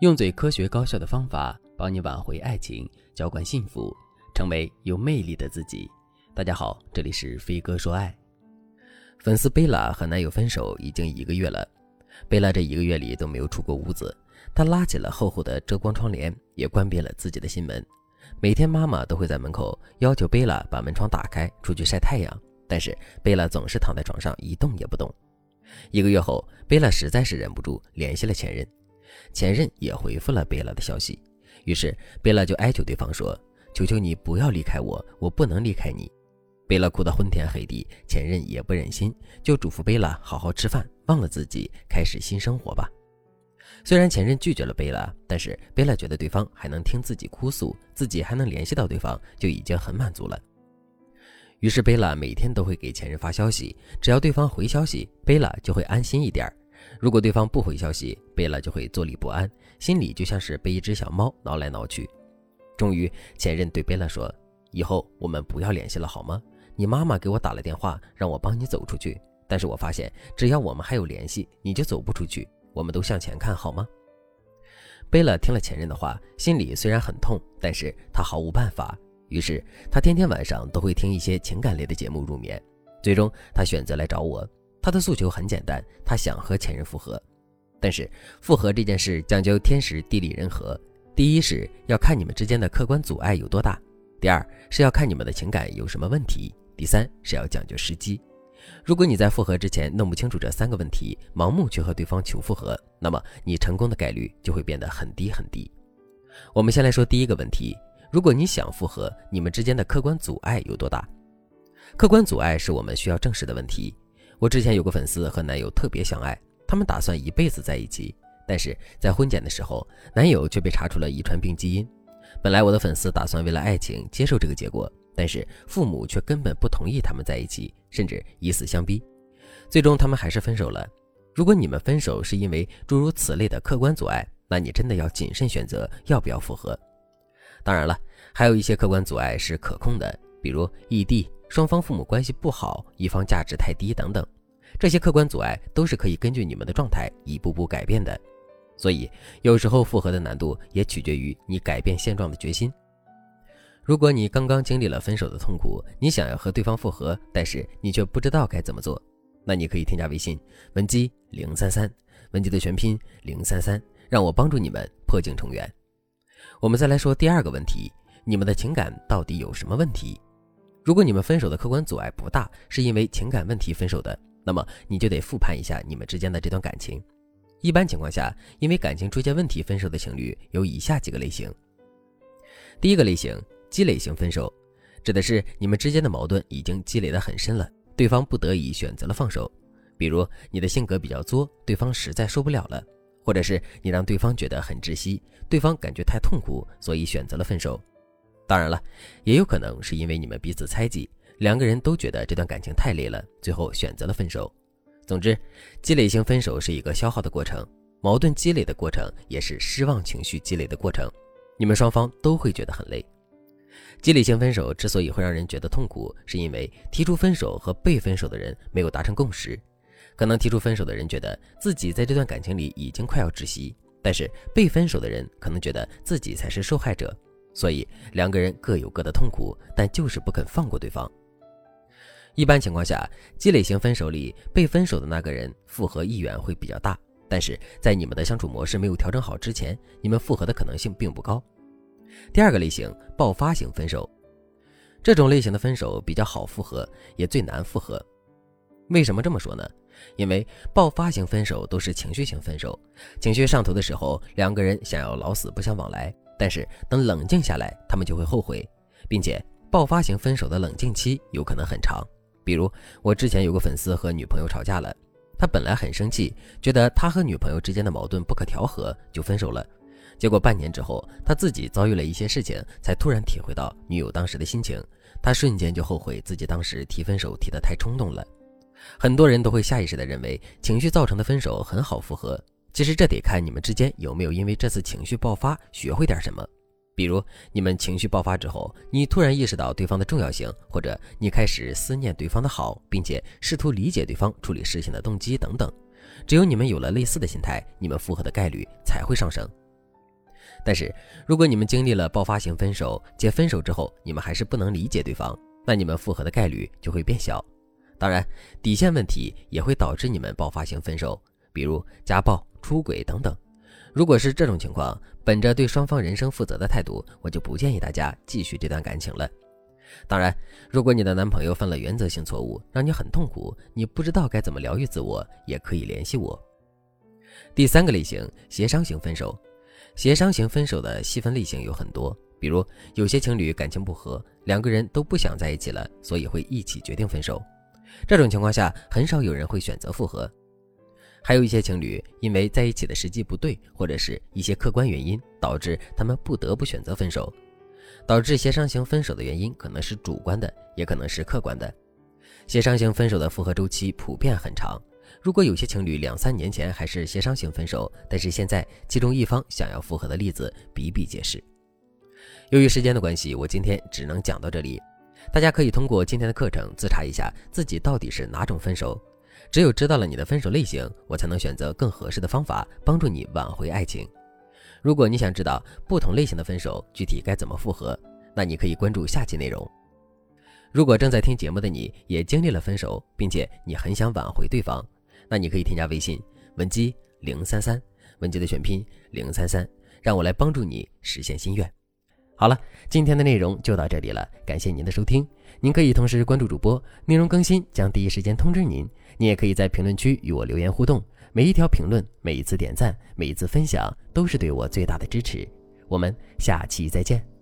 用最科学高效的方法帮你挽回爱情，浇灌幸福，成为有魅力的自己。大家好，这里是飞哥说爱。粉丝贝拉和男友分手已经一个月了，贝拉这一个月里都没有出过屋子，她拉起了厚厚的遮光窗帘，也关闭了自己的心门。每天妈妈都会在门口要求贝拉把门窗打开，出去晒太阳，但是贝拉总是躺在床上一动也不动。一个月后，贝拉实在是忍不住联系了前任。前任也回复了贝拉的消息，于是贝拉就哀求对方说：“求求你不要离开我，我不能离开你。”贝拉哭得昏天黑地，前任也不忍心，就嘱咐贝拉好好吃饭，忘了自己，开始新生活吧。虽然前任拒绝了贝拉，但是贝拉觉得对方还能听自己哭诉，自己还能联系到对方，就已经很满足了。于是贝拉每天都会给前任发消息，只要对方回消息，贝拉就会安心一点儿。如果对方不回消息，贝拉就会坐立不安，心里就像是被一只小猫挠来挠去。终于，前任对贝拉说：“以后我们不要联系了，好吗？你妈妈给我打了电话，让我帮你走出去。但是我发现，只要我们还有联系，你就走不出去。我们都向前看，好吗？”贝拉听了前任的话，心里虽然很痛，但是他毫无办法。于是，他天天晚上都会听一些情感类的节目入眠。最终，他选择来找我。他的诉求很简单，他想和前任复合，但是复合这件事讲究天时地利人和。第一是要看你们之间的客观阻碍有多大，第二是要看你们的情感有什么问题，第三是要讲究时机。如果你在复合之前弄不清楚这三个问题，盲目去和对方求复合，那么你成功的概率就会变得很低很低。我们先来说第一个问题：如果你想复合，你们之间的客观阻碍有多大？客观阻碍是我们需要正视的问题。我之前有个粉丝和男友特别相爱，他们打算一辈子在一起，但是在婚检的时候，男友却被查出了遗传病基因。本来我的粉丝打算为了爱情接受这个结果，但是父母却根本不同意他们在一起，甚至以死相逼。最终他们还是分手了。如果你们分手是因为诸如此类的客观阻碍，那你真的要谨慎选择要不要复合。当然了，还有一些客观阻碍是可控的，比如异地。双方父母关系不好，一方价值太低等等，这些客观阻碍都是可以根据你们的状态一步步改变的。所以有时候复合的难度也取决于你改变现状的决心。如果你刚刚经历了分手的痛苦，你想要和对方复合，但是你却不知道该怎么做，那你可以添加微信文姬零三三，文姬的全拼零三三，让我帮助你们破镜重圆。我们再来说第二个问题，你们的情感到底有什么问题？如果你们分手的客观阻碍不大，是因为情感问题分手的，那么你就得复盘一下你们之间的这段感情。一般情况下，因为感情出现问题分手的情侣有以下几个类型。第一个类型，积累型分手，指的是你们之间的矛盾已经积累得很深了，对方不得已选择了放手。比如你的性格比较作，对方实在受不了了，或者是你让对方觉得很窒息，对方感觉太痛苦，所以选择了分手。当然了，也有可能是因为你们彼此猜忌，两个人都觉得这段感情太累了，最后选择了分手。总之，积累性分手是一个消耗的过程，矛盾积累的过程也是失望情绪积累的过程，你们双方都会觉得很累。积累性分手之所以会让人觉得痛苦，是因为提出分手和被分手的人没有达成共识。可能提出分手的人觉得自己在这段感情里已经快要窒息，但是被分手的人可能觉得自己才是受害者。所以两个人各有各的痛苦，但就是不肯放过对方。一般情况下，积累型分手里，被分手的那个人复合意愿会比较大，但是在你们的相处模式没有调整好之前，你们复合的可能性并不高。第二个类型，爆发型分手，这种类型的分手比较好复合，也最难复合。为什么这么说呢？因为爆发型分手都是情绪型分手，情绪上头的时候，两个人想要老死不相往来。但是等冷静下来，他们就会后悔，并且爆发型分手的冷静期有可能很长。比如我之前有个粉丝和女朋友吵架了，他本来很生气，觉得他和女朋友之间的矛盾不可调和，就分手了。结果半年之后，他自己遭遇了一些事情，才突然体会到女友当时的心情，他瞬间就后悔自己当时提分手提得太冲动了。很多人都会下意识地认为情绪造成的分手很好复合。其实这得看你们之间有没有因为这次情绪爆发学会点什么。比如你们情绪爆发之后，你突然意识到对方的重要性，或者你开始思念对方的好，并且试图理解对方处理事情的动机等等。只有你们有了类似的心态，你们复合的概率才会上升。但是如果你们经历了爆发型分手，且分手之后你们还是不能理解对方，那你们复合的概率就会变小。当然，底线问题也会导致你们爆发型分手，比如家暴、出轨等等。如果是这种情况，本着对双方人生负责的态度，我就不建议大家继续这段感情了。当然，如果你的男朋友犯了原则性错误，让你很痛苦，你不知道该怎么疗愈自我，也可以联系我。第三个类型，协商型分手。协商型分手的细分类型有很多，比如有些情侣感情不和，两个人都不想在一起了，所以会一起决定分手。这种情况下，很少有人会选择复合。还有一些情侣因为在一起的时机不对，或者是一些客观原因，导致他们不得不选择分手。导致协商型分手的原因可能是主观的，也可能是客观的。协商型分手的复合周期普遍很长。如果有些情侣两三年前还是协商型分手，但是现在其中一方想要复合的例子比比皆是。由于时间的关系，我今天只能讲到这里。大家可以通过今天的课程自查一下自己到底是哪种分手。只有知道了你的分手类型，我才能选择更合适的方法帮助你挽回爱情。如果你想知道不同类型的分手具体该怎么复合，那你可以关注下期内容。如果正在听节目的你也经历了分手，并且你很想挽回对方，那你可以添加微信文姬零三三，文姬的全拼零三三，让我来帮助你实现心愿。好了，今天的内容就到这里了，感谢您的收听。您可以同时关注主播，内容更新将第一时间通知您。您也可以在评论区与我留言互动，每一条评论、每一次点赞、每一次分享，都是对我最大的支持。我们下期再见。